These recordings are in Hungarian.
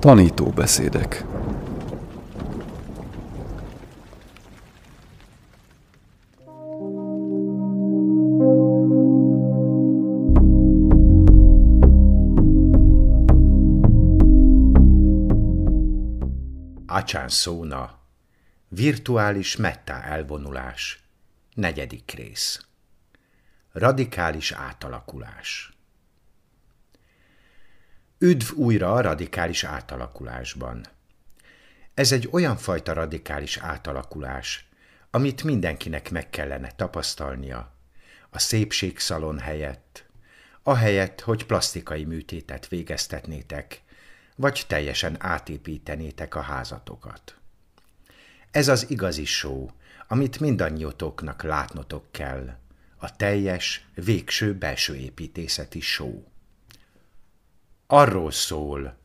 Tanítóbeszédek. Acsán szóna. Virtuális mettá elvonulás. Negyedik rész. Radikális átalakulás Üdv újra a radikális átalakulásban. Ez egy olyan fajta radikális átalakulás, amit mindenkinek meg kellene tapasztalnia, a szépségszalon helyett, ahelyett, hogy plastikai műtétet végeztetnétek, vagy teljesen átépítenétek a házatokat. Ez az igazi show, amit mindannyiotoknak látnotok kell, a teljes, végső belső építészeti show. Arról szól,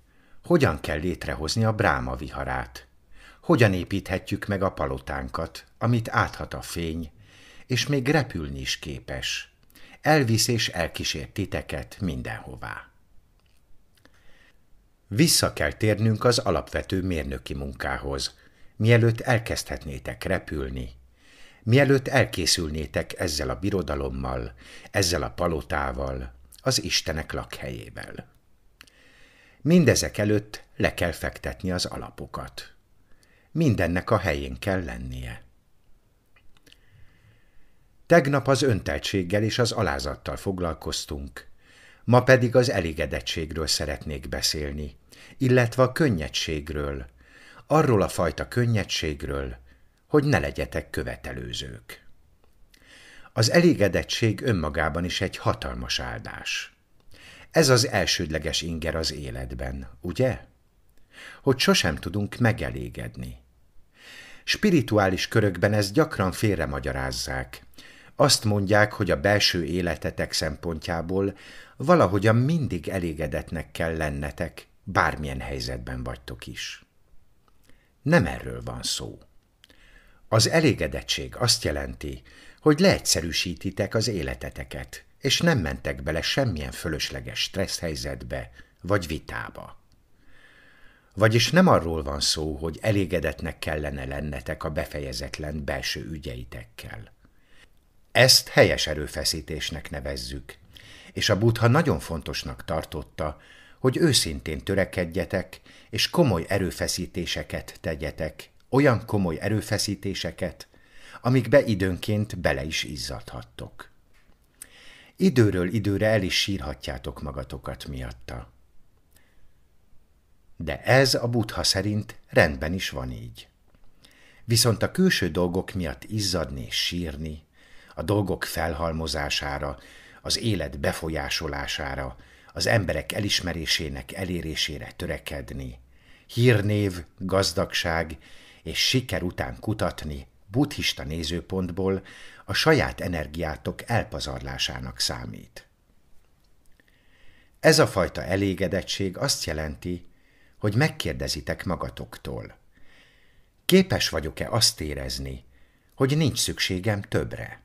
hogyan kell létrehozni a bráma viharát, hogyan építhetjük meg a palotánkat, amit áthat a fény, és még repülni is képes. Elvisz és elkísért titeket mindenhová. Vissza kell térnünk az alapvető mérnöki munkához, mielőtt elkezdhetnétek repülni, mielőtt elkészülnétek ezzel a birodalommal, ezzel a palotával, az Istenek lakhelyével. Mindezek előtt le kell fektetni az alapokat. Mindennek a helyén kell lennie. Tegnap az önteltséggel és az alázattal foglalkoztunk, ma pedig az elégedettségről szeretnék beszélni, illetve a könnyedségről, arról a fajta könnyedségről, hogy ne legyetek követelőzők. Az elégedettség önmagában is egy hatalmas áldás. Ez az elsődleges inger az életben, ugye? Hogy sosem tudunk megelégedni. Spirituális körökben ezt gyakran félremagyarázzák. Azt mondják, hogy a belső életetek szempontjából valahogyan mindig elégedetnek kell lennetek, bármilyen helyzetben vagytok is. Nem erről van szó. Az elégedettség azt jelenti, hogy leegyszerűsítitek az életeteket, és nem mentek bele semmilyen fölösleges stressz helyzetbe vagy vitába. Vagyis nem arról van szó, hogy elégedetnek kellene lennetek a befejezetlen belső ügyeitekkel. Ezt helyes erőfeszítésnek nevezzük, és a Buddha nagyon fontosnak tartotta, hogy őszintén törekedjetek, és komoly erőfeszítéseket tegyetek, olyan komoly erőfeszítéseket, amikbe időnként bele is izzadhattok. Időről időre el is sírhatjátok magatokat miatta. De ez a buddha szerint rendben is van így. Viszont a külső dolgok miatt izzadni és sírni, a dolgok felhalmozására, az élet befolyásolására, az emberek elismerésének elérésére törekedni, hírnév, gazdagság és siker után kutatni buddhista nézőpontból a saját energiátok elpazarlásának számít. Ez a fajta elégedettség azt jelenti, hogy megkérdezitek magatoktól. Képes vagyok-e azt érezni, hogy nincs szükségem többre?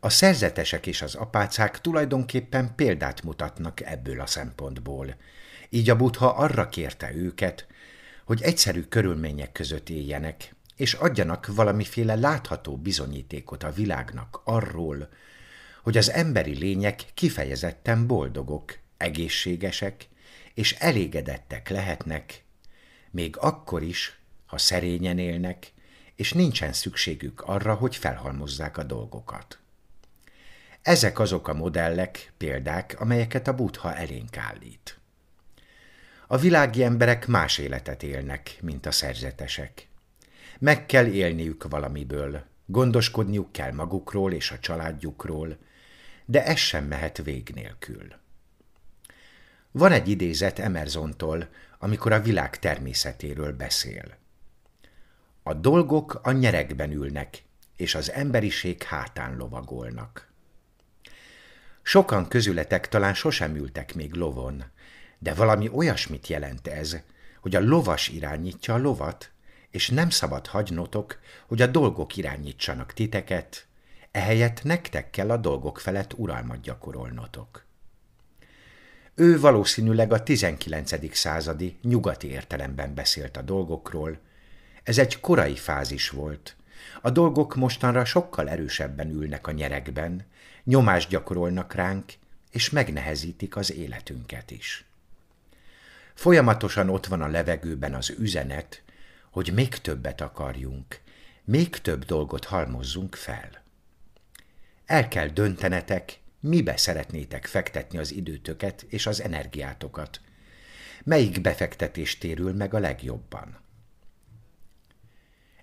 A szerzetesek és az apácák tulajdonképpen példát mutatnak ebből a szempontból. Így a buddha arra kérte őket, hogy egyszerű körülmények között éljenek, és adjanak valamiféle látható bizonyítékot a világnak arról, hogy az emberi lények kifejezetten boldogok, egészségesek és elégedettek lehetnek, még akkor is, ha szerényen élnek, és nincsen szükségük arra, hogy felhalmozzák a dolgokat. Ezek azok a modellek, példák, amelyeket a buddha elénk állít. A világi emberek más életet élnek, mint a szerzetesek. Meg kell élniük valamiből, gondoskodniuk kell magukról és a családjukról, de ez sem mehet vég nélkül. Van egy idézet Emersontól, amikor a világ természetéről beszél. A dolgok a nyerekben ülnek, és az emberiség hátán lovagolnak. Sokan közületek talán sosem ültek még lovon, de valami olyasmit jelent ez, hogy a lovas irányítja a lovat, és nem szabad hagynotok, hogy a dolgok irányítsanak titeket, ehelyett nektek kell a dolgok felett uralmat gyakorolnotok. Ő valószínűleg a 19. századi nyugati értelemben beszélt a dolgokról. Ez egy korai fázis volt. A dolgok mostanra sokkal erősebben ülnek a nyerekben, nyomást gyakorolnak ránk, és megnehezítik az életünket is. Folyamatosan ott van a levegőben az üzenet, hogy még többet akarjunk, még több dolgot halmozzunk fel. El kell döntenetek, mibe szeretnétek fektetni az időtöket és az energiátokat. Melyik befektetés térül meg a legjobban?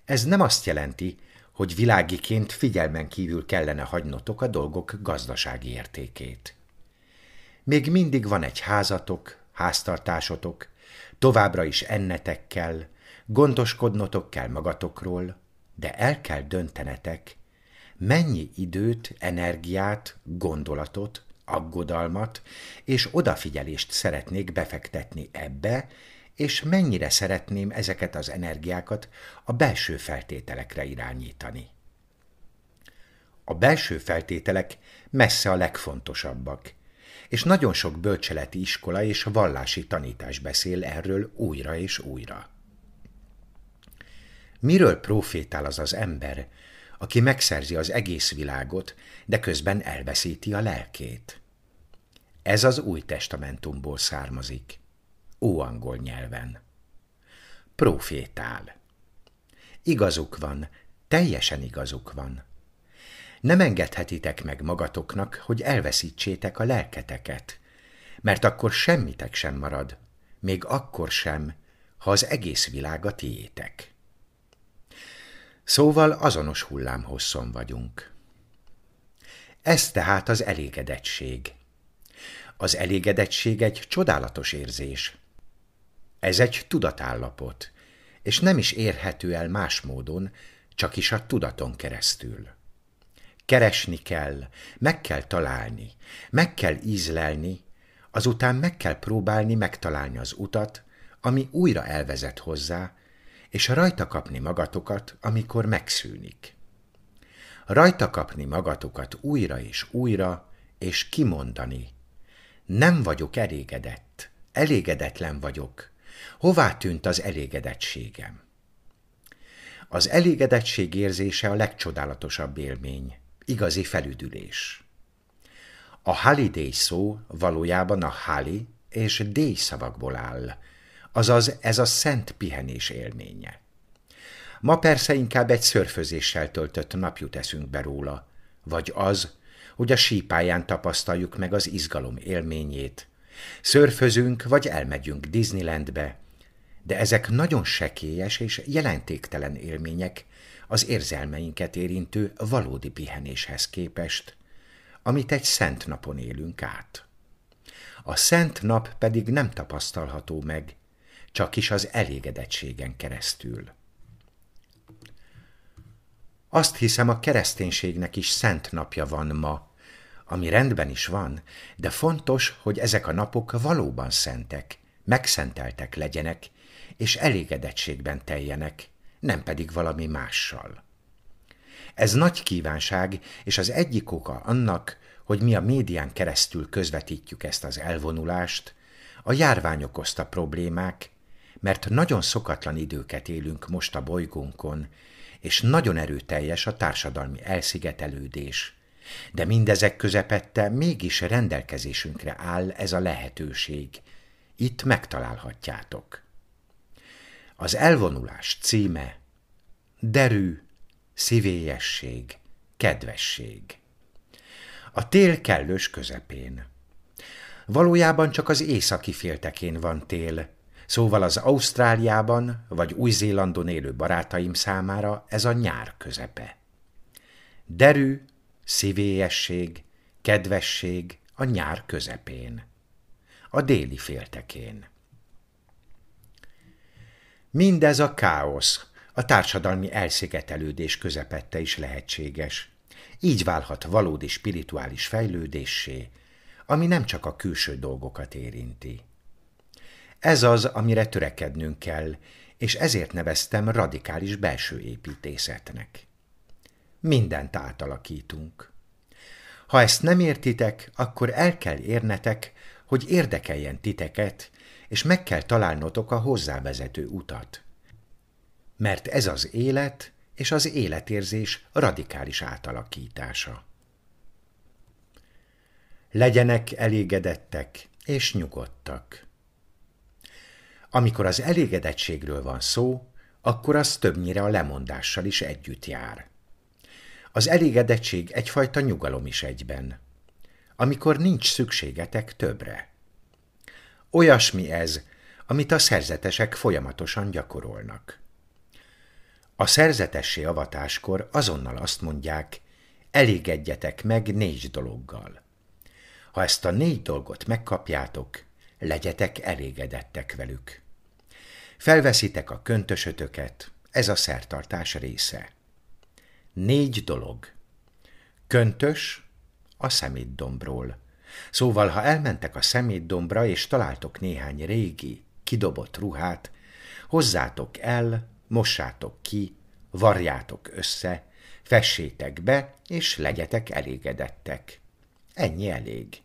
Ez nem azt jelenti, hogy világiként figyelmen kívül kellene hagynotok a dolgok gazdasági értékét. Még mindig van egy házatok, háztartásotok, továbbra is ennetek kell, gondoskodnotok kell magatokról, de el kell döntenetek, mennyi időt, energiát, gondolatot, aggodalmat és odafigyelést szeretnék befektetni ebbe, és mennyire szeretném ezeket az energiákat a belső feltételekre irányítani. A belső feltételek messze a legfontosabbak, és nagyon sok bölcseleti iskola és vallási tanítás beszél erről újra és újra. Miről profétál az az ember, aki megszerzi az egész világot, de közben elveszíti a lelkét? Ez az új testamentumból származik, óangol nyelven. Profétál. Igazuk van, teljesen igazuk van. Nem engedhetitek meg magatoknak, hogy elveszítsétek a lelketeket, mert akkor semmitek sem marad, még akkor sem, ha az egész világ a tiétek. Szóval azonos hullámhosszon vagyunk. Ez tehát az elégedettség. Az elégedettség egy csodálatos érzés. Ez egy tudatállapot, és nem is érhető el más módon, csak is a tudaton keresztül. Keresni kell, meg kell találni, meg kell ízlelni, azután meg kell próbálni megtalálni az utat, ami újra elvezet hozzá, és rajta kapni magatokat, amikor megszűnik. Rajta kapni magatokat újra és újra, és kimondani. Nem vagyok elégedett, elégedetlen vagyok. Hová tűnt az elégedettségem? Az elégedettség érzése a legcsodálatosabb élmény, igazi felüdülés. A holiday szó valójában a hali és day szavakból áll, azaz ez a szent pihenés élménye. Ma persze inkább egy szörfözéssel töltött nap jut eszünkbe róla, vagy az, hogy a sípáján tapasztaljuk meg az izgalom élményét. Szörfözünk, vagy elmegyünk Disneylandbe, de ezek nagyon sekélyes és jelentéktelen élmények az érzelmeinket érintő valódi pihenéshez képest, amit egy szent napon élünk át. A szent nap pedig nem tapasztalható meg, csak is az elégedettségen keresztül. Azt hiszem, a kereszténységnek is szent napja van ma, ami rendben is van, de fontos, hogy ezek a napok valóban szentek, megszenteltek legyenek, és elégedettségben teljenek, nem pedig valami mással. Ez nagy kívánság, és az egyik oka annak, hogy mi a médián keresztül közvetítjük ezt az elvonulást, a járvány okozta problémák, mert nagyon szokatlan időket élünk most a bolygónkon, és nagyon erőteljes a társadalmi elszigetelődés. De mindezek közepette mégis rendelkezésünkre áll ez a lehetőség. Itt megtalálhatjátok. Az elvonulás címe Derű, szívélyesség, kedvesség. A tél kellős közepén. Valójában csak az északi féltekén van tél, Szóval az Ausztráliában vagy Új-Zélandon élő barátaim számára ez a nyár közepe. Derű, szívélyesség, kedvesség a nyár közepén, a déli féltekén. Mindez a káosz, a társadalmi elszigetelődés közepette is lehetséges. Így válhat valódi spirituális fejlődéssé, ami nem csak a külső dolgokat érinti. Ez az, amire törekednünk kell, és ezért neveztem radikális belső építészetnek. Mindent átalakítunk. Ha ezt nem értitek, akkor el kell érnetek, hogy érdekeljen titeket, és meg kell találnotok a hozzávezető utat. Mert ez az élet és az életérzés radikális átalakítása. Legyenek elégedettek és nyugodtak. Amikor az elégedettségről van szó, akkor az többnyire a lemondással is együtt jár. Az elégedettség egyfajta nyugalom is egyben, amikor nincs szükségetek többre. Olyasmi ez, amit a szerzetesek folyamatosan gyakorolnak. A szerzetessé avatáskor azonnal azt mondják, elégedjetek meg négy dologgal. Ha ezt a négy dolgot megkapjátok, legyetek elégedettek velük. Felveszitek a köntösötöket, ez a szertartás része. Négy dolog. Köntös a szemétdombról. Szóval, ha elmentek a szemétdombra, és találtok néhány régi, kidobott ruhát, hozzátok el, mossátok ki, varjátok össze, fessétek be, és legyetek elégedettek. Ennyi elég.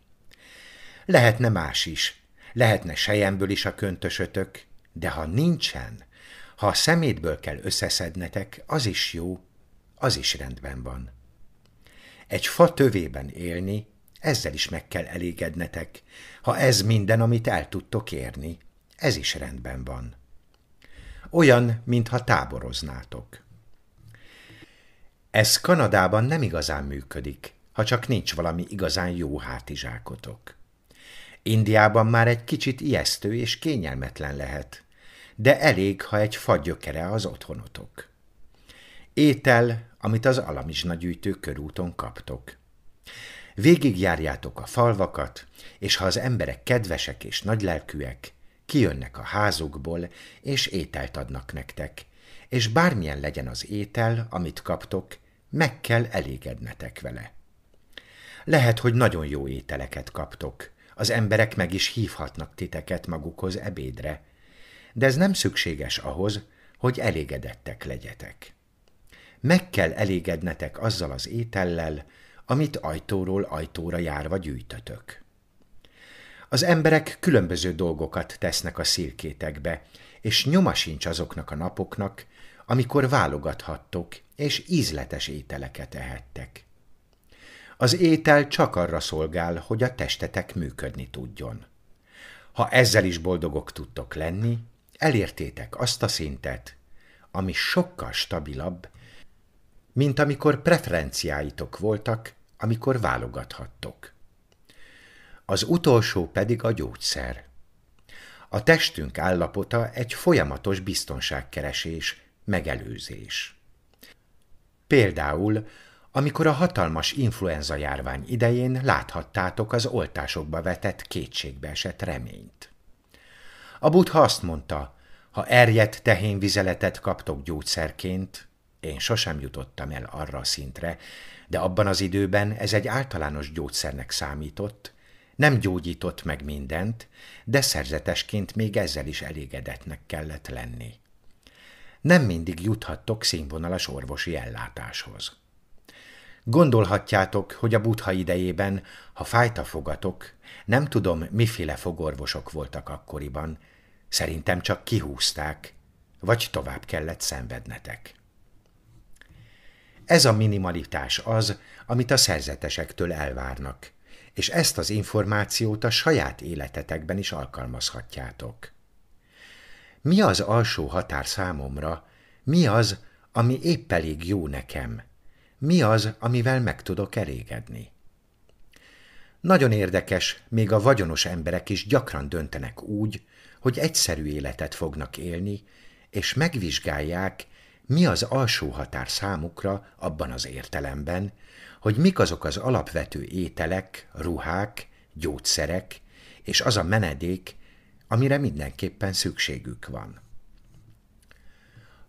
Lehetne más is, lehetne sejemből is a köntösötök, de ha nincsen, ha a szemétből kell összeszednetek, az is jó, az is rendben van. Egy fa tövében élni, ezzel is meg kell elégednetek, ha ez minden, amit el tudtok érni, ez is rendben van. Olyan, mintha táboroznátok. Ez Kanadában nem igazán működik, ha csak nincs valami igazán jó hátizsákotok. Indiában már egy kicsit ijesztő és kényelmetlen lehet, de elég, ha egy fagyökere az otthonotok. Étel, amit az alamizsnagyűjtő körúton kaptok. Végigjárjátok a falvakat, és ha az emberek kedvesek és nagylelkűek, kijönnek a házukból, és ételt adnak nektek, és bármilyen legyen az étel, amit kaptok, meg kell elégednetek vele. Lehet, hogy nagyon jó ételeket kaptok, az emberek meg is hívhatnak titeket magukhoz ebédre, de ez nem szükséges ahhoz, hogy elégedettek legyetek. Meg kell elégednetek azzal az étellel, amit ajtóról ajtóra járva gyűjtötök. Az emberek különböző dolgokat tesznek a szilkétekbe, és nyoma sincs azoknak a napoknak, amikor válogathattok, és ízletes ételeket ehettek. Az étel csak arra szolgál, hogy a testetek működni tudjon. Ha ezzel is boldogok tudtok lenni, elértétek azt a szintet, ami sokkal stabilabb, mint amikor preferenciáitok voltak, amikor válogathattok. Az utolsó pedig a gyógyszer. A testünk állapota egy folyamatos biztonságkeresés, megelőzés. Például, amikor a hatalmas influenza járvány idején láthattátok az oltásokba vetett kétségbe esett reményt. A buddha azt mondta, ha erjedt tehénvizeletet kaptok gyógyszerként, én sosem jutottam el arra a szintre, de abban az időben ez egy általános gyógyszernek számított, nem gyógyított meg mindent, de szerzetesként még ezzel is elégedetnek kellett lenni. Nem mindig juthattok színvonalas orvosi ellátáshoz. Gondolhatjátok, hogy a butha idejében, ha fájt a fogatok, nem tudom, miféle fogorvosok voltak akkoriban, szerintem csak kihúzták, vagy tovább kellett szenvednetek. Ez a minimalitás az, amit a szerzetesektől elvárnak, és ezt az információt a saját életetekben is alkalmazhatjátok. Mi az alsó határ számomra? Mi az, ami épp elég jó nekem? Mi az, amivel meg tudok elégedni? Nagyon érdekes, még a vagyonos emberek is gyakran döntenek úgy, hogy egyszerű életet fognak élni, és megvizsgálják, mi az alsó határ számukra abban az értelemben, hogy mik azok az alapvető ételek, ruhák, gyógyszerek, és az a menedék, amire mindenképpen szükségük van.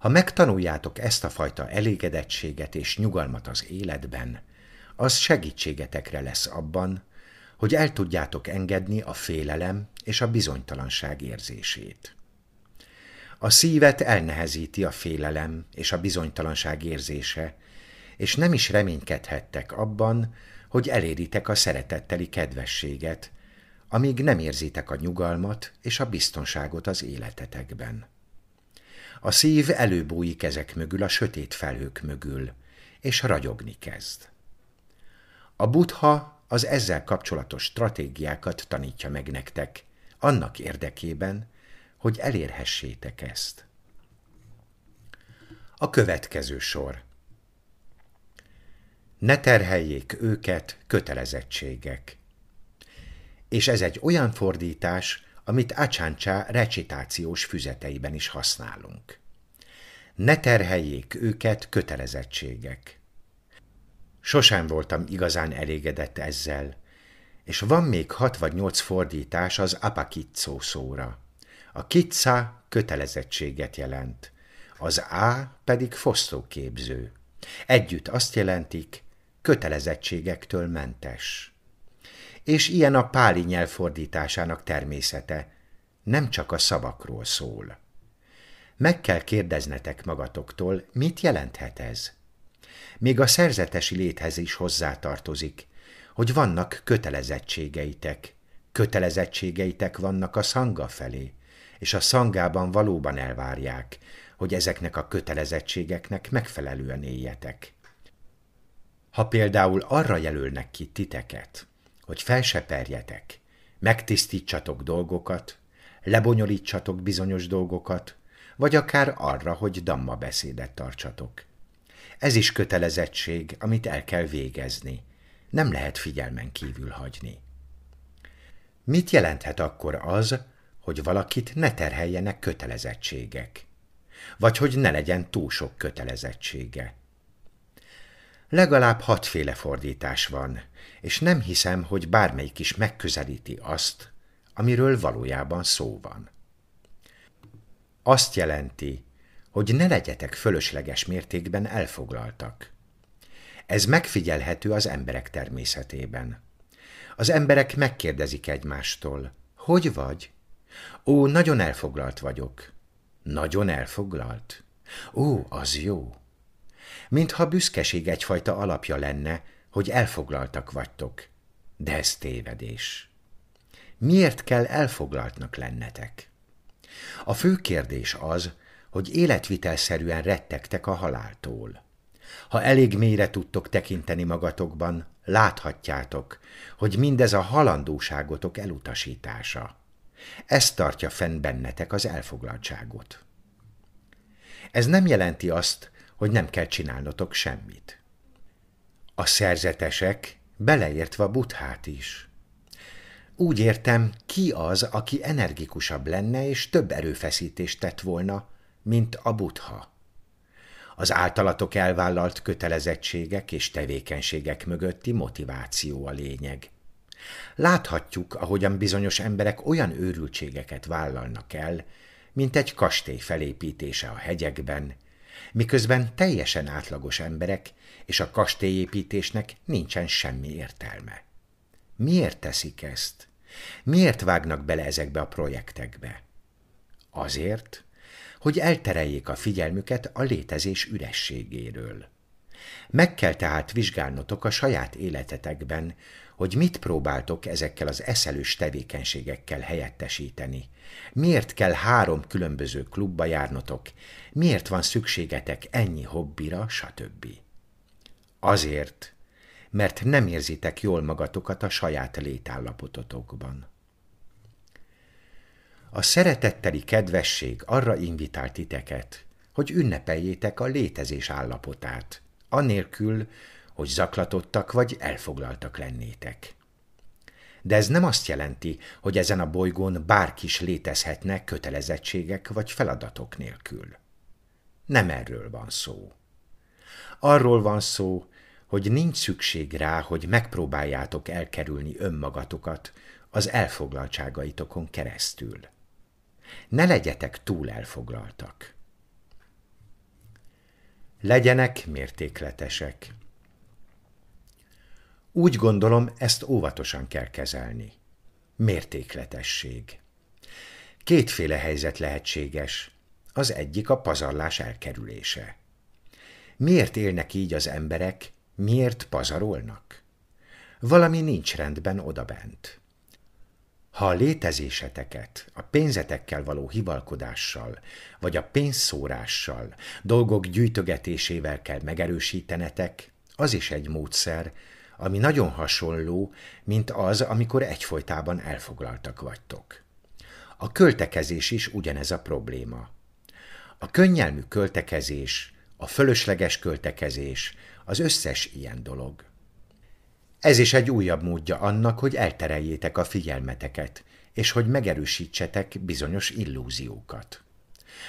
Ha megtanuljátok ezt a fajta elégedettséget és nyugalmat az életben, az segítségetekre lesz abban, hogy el tudjátok engedni a félelem és a bizonytalanság érzését. A szívet elnehezíti a félelem és a bizonytalanság érzése, és nem is reménykedhettek abban, hogy eléritek a szeretetteli kedvességet, amíg nem érzitek a nyugalmat és a biztonságot az életetekben. A szív előbújik ezek mögül a sötét felhők mögül, és ragyogni kezd. A buddha az ezzel kapcsolatos stratégiákat tanítja meg nektek, annak érdekében, hogy elérhessétek ezt. A következő sor. Ne terheljék őket kötelezettségek. És ez egy olyan fordítás, amit Acsáncsa recitációs füzeteiben is használunk. Ne terheljék őket kötelezettségek. Sosem voltam igazán elégedett ezzel, és van még hat vagy nyolc fordítás az apakitszó szóra. A kitsa kötelezettséget jelent, az A pedig fosztóképző. Együtt azt jelentik, kötelezettségektől mentes. És ilyen a páli nyelv fordításának természete, nem csak a szavakról szól. Meg kell kérdeznetek magatoktól, mit jelenthet ez? Még a szerzetesi léthez is hozzátartozik, hogy vannak kötelezettségeitek. Kötelezettségeitek vannak a szanga felé, és a szangában valóban elvárják, hogy ezeknek a kötelezettségeknek megfelelően éljetek. Ha például arra jelölnek ki titeket, hogy felseperjetek, megtisztítsatok dolgokat, lebonyolítsatok bizonyos dolgokat, vagy akár arra, hogy damma beszédet tartsatok. Ez is kötelezettség, amit el kell végezni. Nem lehet figyelmen kívül hagyni. Mit jelenthet akkor az, hogy valakit ne terheljenek kötelezettségek? Vagy hogy ne legyen túl sok kötelezettsége? Legalább hatféle fordítás van, és nem hiszem, hogy bármelyik is megközelíti azt, amiről valójában szó van. Azt jelenti, hogy ne legyetek fölösleges mértékben elfoglaltak. Ez megfigyelhető az emberek természetében. Az emberek megkérdezik egymástól, hogy vagy? Ó, nagyon elfoglalt vagyok. Nagyon elfoglalt? Ó, az jó. Mintha büszkeség egyfajta alapja lenne, hogy elfoglaltak vagytok. De ez tévedés. Miért kell elfoglaltnak lennetek? A fő kérdés az, hogy életvitelszerűen rettegtek a haláltól. Ha elég mélyre tudtok tekinteni magatokban, láthatjátok, hogy mindez a halandóságotok elutasítása. Ez tartja fenn bennetek az elfoglaltságot. Ez nem jelenti azt, hogy nem kell csinálnotok semmit. A szerzetesek, beleértve a buthát is. Úgy értem, ki az, aki energikusabb lenne és több erőfeszítést tett volna, mint a butha. Az általatok elvállalt kötelezettségek és tevékenységek mögötti motiváció a lényeg. Láthatjuk, ahogyan bizonyos emberek olyan őrültségeket vállalnak el, mint egy kastély felépítése a hegyekben, miközben teljesen átlagos emberek, és a kastélyépítésnek nincsen semmi értelme. Miért teszik ezt? Miért vágnak bele ezekbe a projektekbe? Azért, hogy eltereljék a figyelmüket a létezés ürességéről. Meg kell tehát vizsgálnotok a saját életetekben, hogy mit próbáltok ezekkel az eszelős tevékenységekkel helyettesíteni. Miért kell három különböző klubba járnotok, miért van szükségetek ennyi hobbira, stb. Azért, mert nem érzitek jól magatokat a saját létállapototokban. A szeretetteli kedvesség arra invitál titeket, hogy ünnepeljétek a létezés állapotát, anélkül, hogy zaklatottak vagy elfoglaltak lennétek. De ez nem azt jelenti, hogy ezen a bolygón bárki is létezhetne kötelezettségek vagy feladatok nélkül. Nem erről van szó. Arról van szó, hogy nincs szükség rá, hogy megpróbáljátok elkerülni önmagatokat az elfoglaltságaitokon keresztül. Ne legyetek túl elfoglaltak. Legyenek mértékletesek. Úgy gondolom, ezt óvatosan kell kezelni. Mértékletesség. Kétféle helyzet lehetséges. Az egyik a pazarlás elkerülése. Miért élnek így az emberek, miért pazarolnak? Valami nincs rendben odabent. Ha a létezéseteket a pénzetekkel való hivalkodással, vagy a pénzszórással, dolgok gyűjtögetésével kell megerősítenetek, az is egy módszer, ami nagyon hasonló, mint az, amikor egyfolytában elfoglaltak vagytok. A költekezés is ugyanez a probléma. A könnyelmű költekezés, a fölösleges költekezés, az összes ilyen dolog. Ez is egy újabb módja annak, hogy eltereljétek a figyelmeteket, és hogy megerősítsetek bizonyos illúziókat.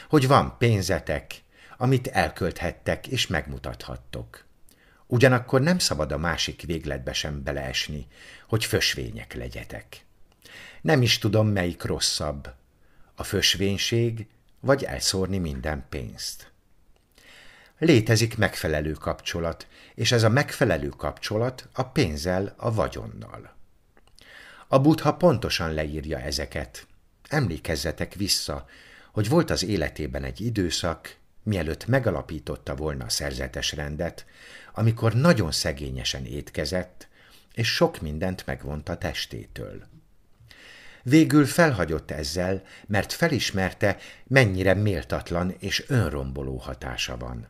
Hogy van pénzetek, amit elkölthettek és megmutathattok. Ugyanakkor nem szabad a másik végletbe sem beleesni, hogy fösvények legyetek. Nem is tudom, melyik rosszabb, a fösvénység, vagy elszórni minden pénzt. Létezik megfelelő kapcsolat, és ez a megfelelő kapcsolat a pénzzel, a vagyonnal. A buddha pontosan leírja ezeket. Emlékezzetek vissza, hogy volt az életében egy időszak, mielőtt megalapította volna a szerzetes rendet, amikor nagyon szegényesen étkezett, és sok mindent megvont a testétől. Végül felhagyott ezzel, mert felismerte, mennyire méltatlan és önromboló hatása van.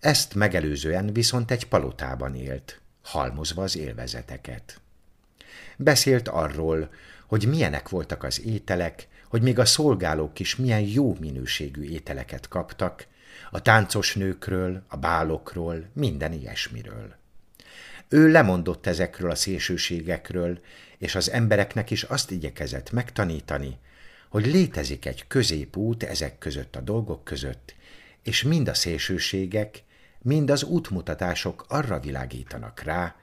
Ezt megelőzően viszont egy palotában élt, halmozva az élvezeteket. Beszélt arról, hogy milyenek voltak az ételek, hogy még a szolgálók is milyen jó minőségű ételeket kaptak, a táncos nőkről, a bálokról, minden ilyesmiről. Ő lemondott ezekről a szélsőségekről, és az embereknek is azt igyekezett megtanítani, hogy létezik egy középút ezek között a dolgok között, és mind a szélsőségek, mind az útmutatások arra világítanak rá,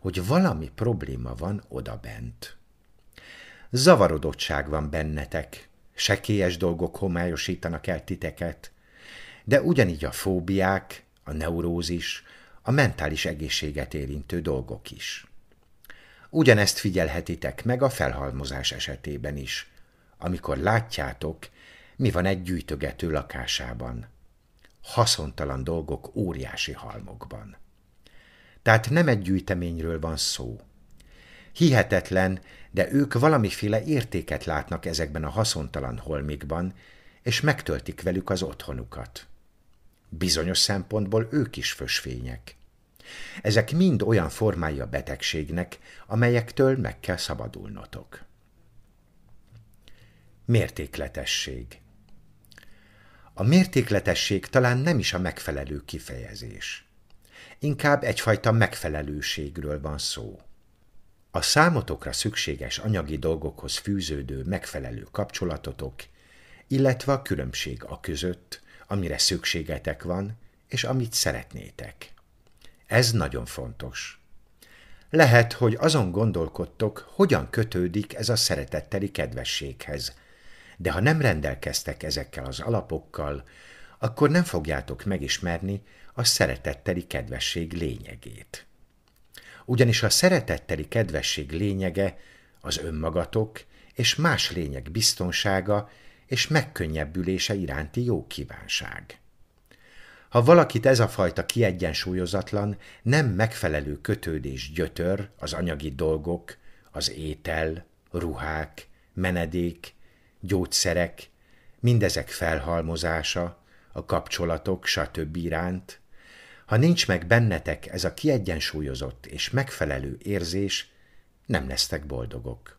hogy valami probléma van odabent. Zavarodottság van bennetek, sekélyes dolgok homályosítanak el titeket, de ugyanígy a fóbiák, a neurózis, a mentális egészséget érintő dolgok is. Ugyanezt figyelhetitek meg a felhalmozás esetében is, amikor látjátok, mi van egy gyűjtögető lakásában. Haszontalan dolgok óriási halmokban. Tehát nem egy gyűjteményről van szó. Hihetetlen, de ők valamiféle értéket látnak ezekben a haszontalan holmikban, és megtöltik velük az otthonukat. Bizonyos szempontból ők is fösvények. Ezek mind olyan formái a betegségnek, amelyektől meg kell szabadulnotok. Mértékletesség A mértékletesség talán nem is a megfelelő kifejezés. Inkább egyfajta megfelelőségről van szó. A számotokra szükséges anyagi dolgokhoz fűződő megfelelő kapcsolatotok, illetve a különbség a között, amire szükségetek van, és amit szeretnétek. Ez nagyon fontos. Lehet, hogy azon gondolkodtok, hogyan kötődik ez a szeretetteli kedvességhez, de ha nem rendelkeztek ezekkel az alapokkal, akkor nem fogjátok megismerni a szeretetteli kedvesség lényegét. Ugyanis a szeretetteli kedvesség lényege az önmagatok és más lények biztonsága és megkönnyebbülése iránti jó kívánság. Ha valakit ez a fajta kiegyensúlyozatlan, nem megfelelő kötődés gyötör az anyagi dolgok, az étel, ruhák, menedék, gyógyszerek, mindezek felhalmozása, a kapcsolatok, stb. iránt, ha nincs meg bennetek ez a kiegyensúlyozott és megfelelő érzés, nem lesztek boldogok.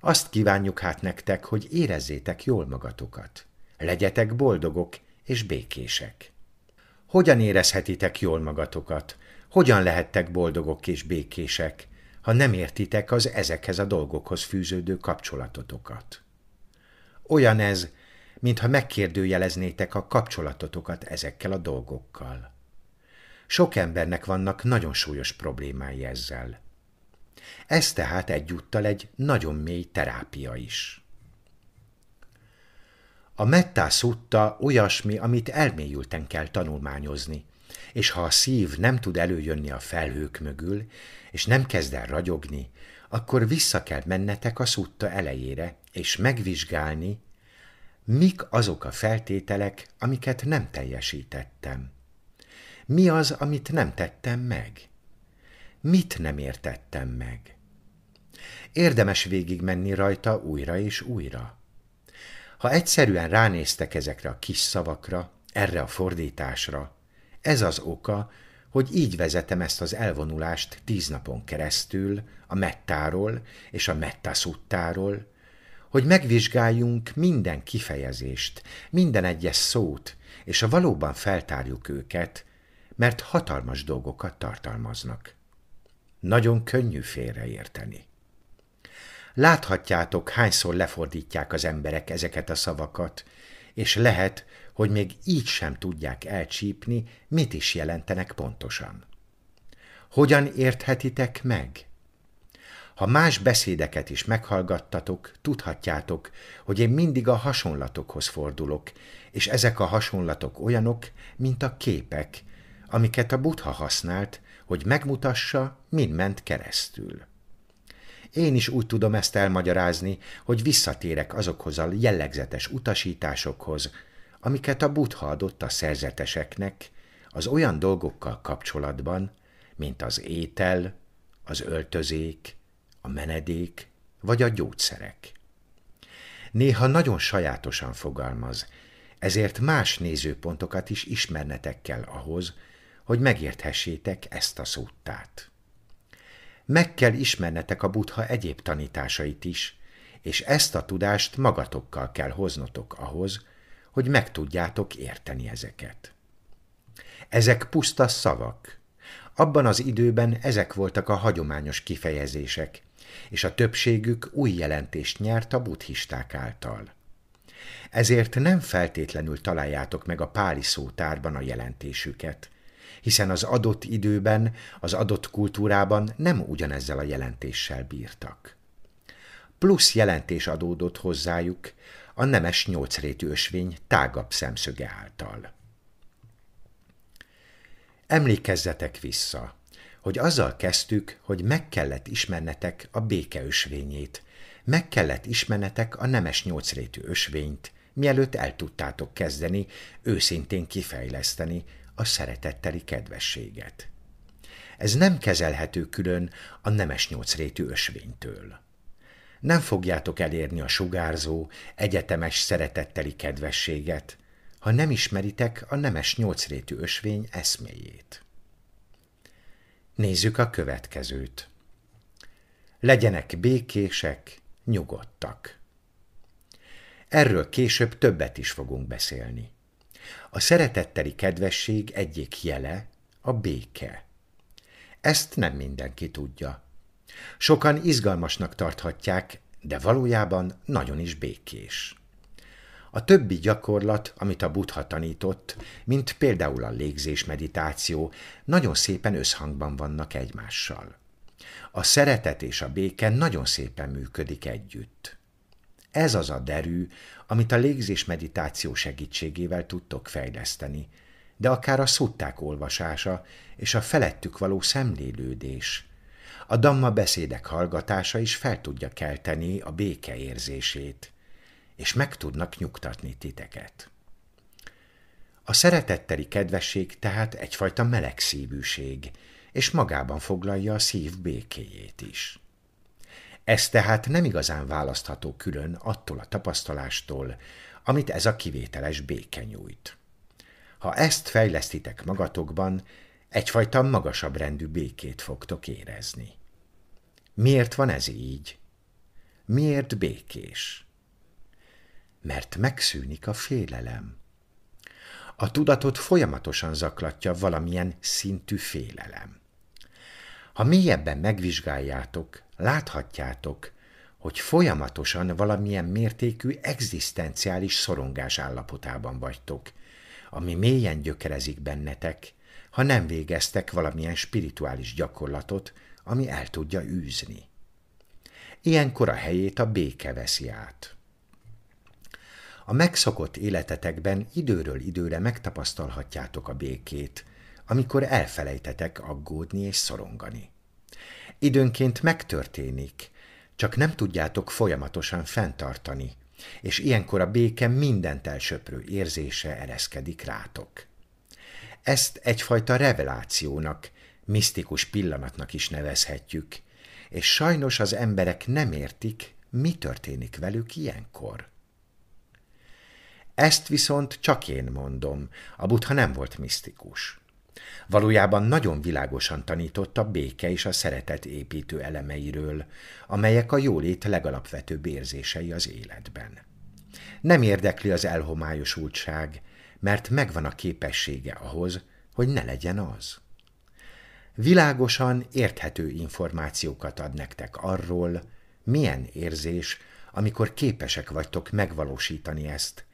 Azt kívánjuk hát nektek, hogy érezzétek jól magatokat. Legyetek boldogok és békések. Hogyan érezhetitek jól magatokat? Hogyan lehettek boldogok és békések, ha nem értitek az ezekhez a dolgokhoz fűződő kapcsolatotokat? Olyan ez, mintha megkérdőjeleznétek a kapcsolatotokat ezekkel a dolgokkal. Sok embernek vannak nagyon súlyos problémái ezzel. Ez tehát egyúttal egy nagyon mély terápia is. A mettá szutta olyasmi, amit elmélyülten kell tanulmányozni, és ha a szív nem tud előjönni a felhők mögül, és nem kezd el ragyogni, akkor vissza kell mennetek a szutta elejére, és megvizsgálni, mik azok a feltételek, amiket nem teljesítettem. Mi az, amit nem tettem meg? Mit nem értettem meg? Érdemes végigmenni rajta újra és újra. Ha egyszerűen ránéztek ezekre a kis szavakra, erre a fordításra, ez az oka, hogy így vezetem ezt az elvonulást tíz napon keresztül a mettáról és a mettasuttáról, hogy megvizsgáljunk minden kifejezést, minden egyes szót, és a valóban feltárjuk őket, mert hatalmas dolgokat tartalmaznak. Nagyon könnyű félreérteni. Láthatjátok, hányszor lefordítják az emberek ezeket a szavakat, és lehet, hogy még így sem tudják elcsípni, mit is jelentenek pontosan. Hogyan érthetitek meg? Ha más beszédeket is meghallgattatok, tudhatjátok, hogy én mindig a hasonlatokhoz fordulok, és ezek a hasonlatok olyanok, mint a képek, amiket a Buddha használt, hogy megmutassa, min ment keresztül. Én is úgy tudom ezt elmagyarázni, hogy visszatérek azokhoz a jellegzetes utasításokhoz, amiket a Buddha adott a szerzeteseknek az olyan dolgokkal kapcsolatban, mint az étel, az öltözék, a menedék vagy a gyógyszerek. Néha nagyon sajátosan fogalmaz, ezért más nézőpontokat is ismernetek kell ahhoz, hogy megérthessétek ezt a szóttát. Meg kell ismernetek a buddha egyéb tanításait is, és ezt a tudást magatokkal kell hoznotok ahhoz, hogy meg tudjátok érteni ezeket. Ezek puszta szavak. Abban az időben ezek voltak a hagyományos kifejezések, és a többségük új jelentést nyert a buddhisták által. Ezért nem feltétlenül találjátok meg a páli szótárban a jelentésüket, hiszen az adott időben, az adott kultúrában nem ugyanezzel a jelentéssel bírtak. Plusz jelentés adódott hozzájuk a nemes nyolcrétű ösvény tágabb szemszöge által. Emlékezzetek vissza, hogy azzal kezdtük, hogy meg kellett ismernetek a béke ösvényét, meg kellett ismernetek a nemes nyolcrétű ösvényt, mielőtt el tudtátok kezdeni őszintén kifejleszteni a szeretetteli kedvességet. Ez nem kezelhető külön a nemes nyolcrétű ösvénytől. Nem fogjátok elérni a sugárzó, egyetemes szeretetteli kedvességet, ha nem ismeritek a nemes nyolcrétű ösvény eszméjét. Nézzük a következőt. Legyenek békések, nyugodtak. Erről később többet is fogunk beszélni. A szeretetteli kedvesség egyik jele a béke. Ezt nem mindenki tudja. Sokan izgalmasnak tarthatják, de valójában nagyon is békés. A többi gyakorlat, amit a buddha tanított, mint például a légzés meditáció, nagyon szépen összhangban vannak egymással. A szeretet és a béke nagyon szépen működik együtt. Ez az a derű, amit a légzés meditáció segítségével tudtok fejleszteni, de akár a szutták olvasása és a felettük való szemlélődés. A damma beszédek hallgatása is fel tudja kelteni a béke érzését, és meg tudnak nyugtatni titeket. A szeretetteli kedvesség tehát egyfajta melegszívűség, és magában foglalja a szív békéjét is. Ez tehát nem igazán választható külön attól a tapasztalástól, amit ez a kivételes béke nyújt. Ha ezt fejlesztitek magatokban, egyfajta magasabb rendű békét fogtok érezni. Miért van ez így? Miért békés? Mert megszűnik a félelem. A tudatot folyamatosan zaklatja valamilyen szintű félelem. Ha mélyebben megvizsgáljátok, láthatjátok, hogy folyamatosan valamilyen mértékű egzisztenciális szorongás állapotában vagytok, ami mélyen gyökerezik bennetek, ha nem végeztek valamilyen spirituális gyakorlatot, ami el tudja űzni. Ilyenkor a helyét a béke veszi át. A megszokott életetekben időről időre megtapasztalhatjátok a békét, amikor elfelejtetek aggódni és szorongani. Időnként megtörténik, csak nem tudjátok folyamatosan fenntartani, és ilyenkor a béke mindent elsöprő érzése ereszkedik rátok. Ezt egyfajta revelációnak, misztikus pillanatnak is nevezhetjük, és sajnos az emberek nem értik, mi történik velük ilyenkor. Ezt viszont csak én mondom, a buddha nem volt misztikus. Valójában nagyon világosan tanított a béke és a szeretet építő elemeiről, amelyek a jólét legalapvetőbb érzései az életben. Nem érdekli az elhomályosultság, mert megvan a képessége ahhoz, hogy ne legyen az. Világosan érthető információkat ad nektek arról, milyen érzés, amikor képesek vagytok megvalósítani ezt,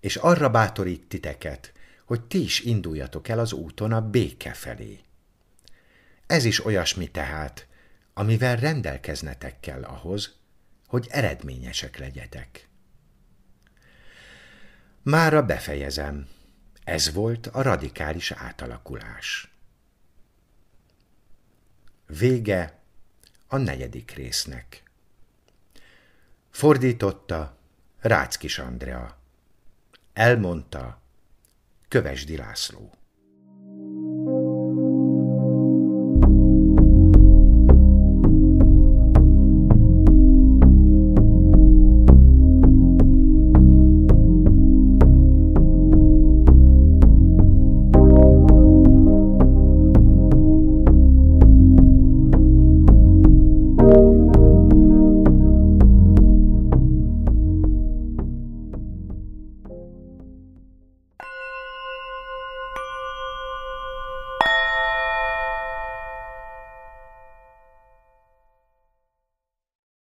és arra bátorít titeket, hogy ti is induljatok el az úton a béke felé. Ez is olyasmi tehát, amivel rendelkeznetek kell ahhoz, hogy eredményesek legyetek. Mára befejezem. Ez volt a radikális átalakulás. Vége a negyedik résznek. Fordította Ráckis Andrea. Elmondta Kövesdi László.